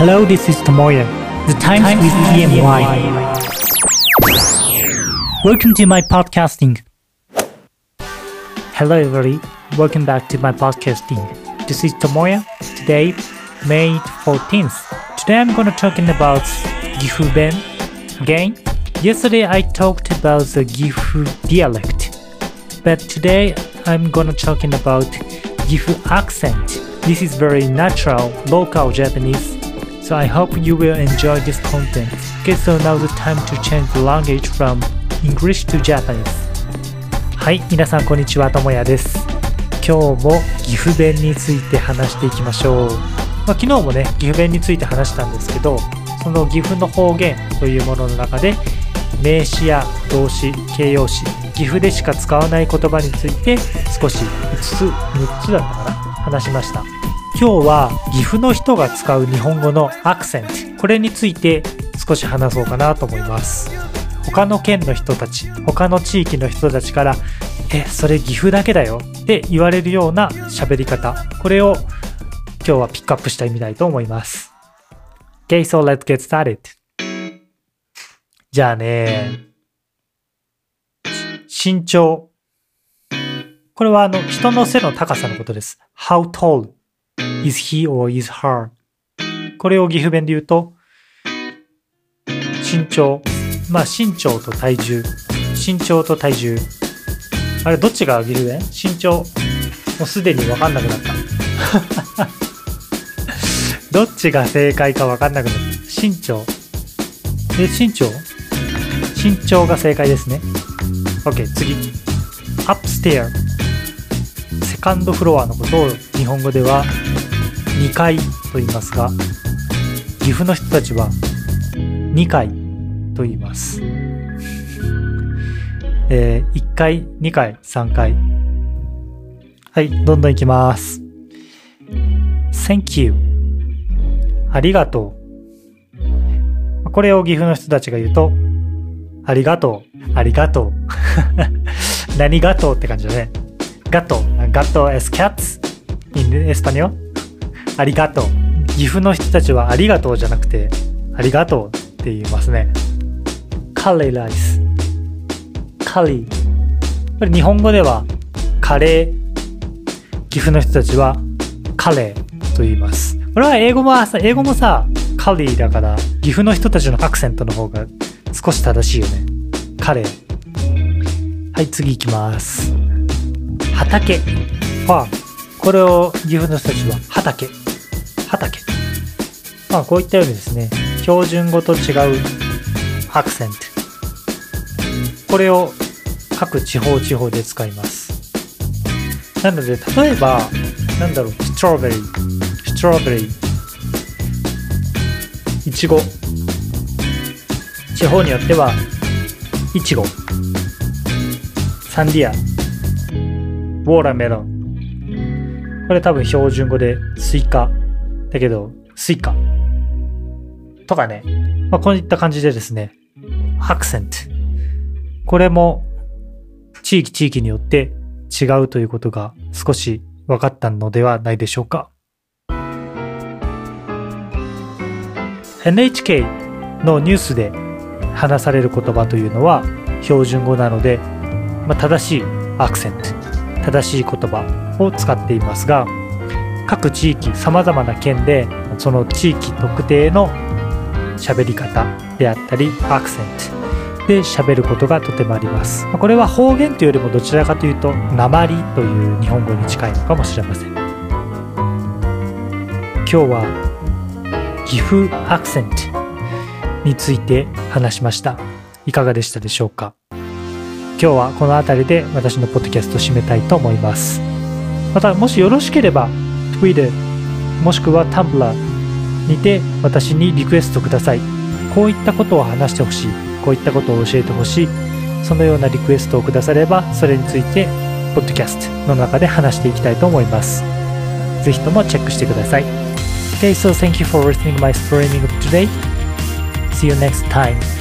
Hello, this is Tomoya. The Times, Times with EMY. Welcome to my podcasting. Hello, everybody. Welcome back to my podcasting. This is Tomoya. Today, May 14th. Today, I'm going to talking about Gifu Ben. Again, yesterday I talked about the Gifu dialect, but today I'm going to talking about Gifu accent. This is very natural, local Japanese. So I hope you will enjoy this content. Okay, so now the time to change the language from English to Japanese. はい、皆さんこんにちは、ともやです。今日も岐阜弁について話していきましょう。まあ、昨日もね、岐阜弁について話したんですけど、その岐阜の方言というものの中で、名詞や動詞、形容詞、岐阜でしか使わない言葉について少し5つ、6つだったかな？話しました。今日は岐阜の人が使う日本語のアクセント、これについて少し話そうかなと思います。他の県の人たち、他の地域の人たちから、え、それ岐阜だけだよって言われるような喋り方、これを今日はピックアップしてみたいと思います。Okay, so let's get started. じゃあね、身長。これはあの人の背の高さのことです。How tall is he or is her? これを岐阜弁で言うと、身長。まあ身長と体重。身長と体重。あれ、どっちが岐阜弁？身長。もうすでにわかんなくなった。どっちが正解かわかんなくなった。身長。え、身長身長が正解ですね。OK、次。upstairs。セカンドフロアのことを日本語では2階と言いますが、岐阜の人たちは2階と言います。えー、1階、2階、3階。はい、どんどん行きます。Thank you. ありがとう。これを岐阜の人たちが言うと、ありがとう、ありがとう。何がとうって感じだね。ガト、ガト es cats in español。ありがとう。岐阜の人たちはありがとうじゃなくて、ありがとうって言いますね。カレーライス。カリー。これ日本語ではカレー。岐阜の人たちはカレーと言います。これは英語もさ、英語もさ、カリーだから、岐阜の人たちのアクセントの方が少し正しいよね。カレー。はい、次行きます。畑。ファーム。これを岐阜の人たちは畑。畑。まあ、こういったようにですね、標準語と違うアクセント。これを各地方地方で使います。なので、例えば、なんだろう、 strawberry、strawberry、いちご。地方によっては、いちご、 sandía、watermelon。これ多分標準語でスイカ。だけど、スイカ。とかね。まあ、こういった感じでですね、アクセント。これも地域地域によって違うということが少し分かったのではないでしょうか。NHK のニュースで話される言葉というのは標準語なので、まあ、正しいアクセント、正しい言葉を使っていますが、各地域、様々な県でその地域特定の喋り方であったり、アクセントで喋ることがとてもあります。これは方言というよりもどちらかというと、鉛という日本語に近いのかもしれません。今日は岐阜アクセントについて話しました。いかがでしたでしょうか？今日はこの辺りで私のポッドキャストを締めたいと思います。また、もしよろしければ、Twitter もしくは Tumblr にて私にリクエストください。こういったことを話してほしい。こういったことを教えてほしい。そのようなリクエストをくだされば、それについて、ポッドキャストの中で話していきたいと思います。ぜひともチェックしてください。Okay, so thank you for listening my streaming today. See you next time.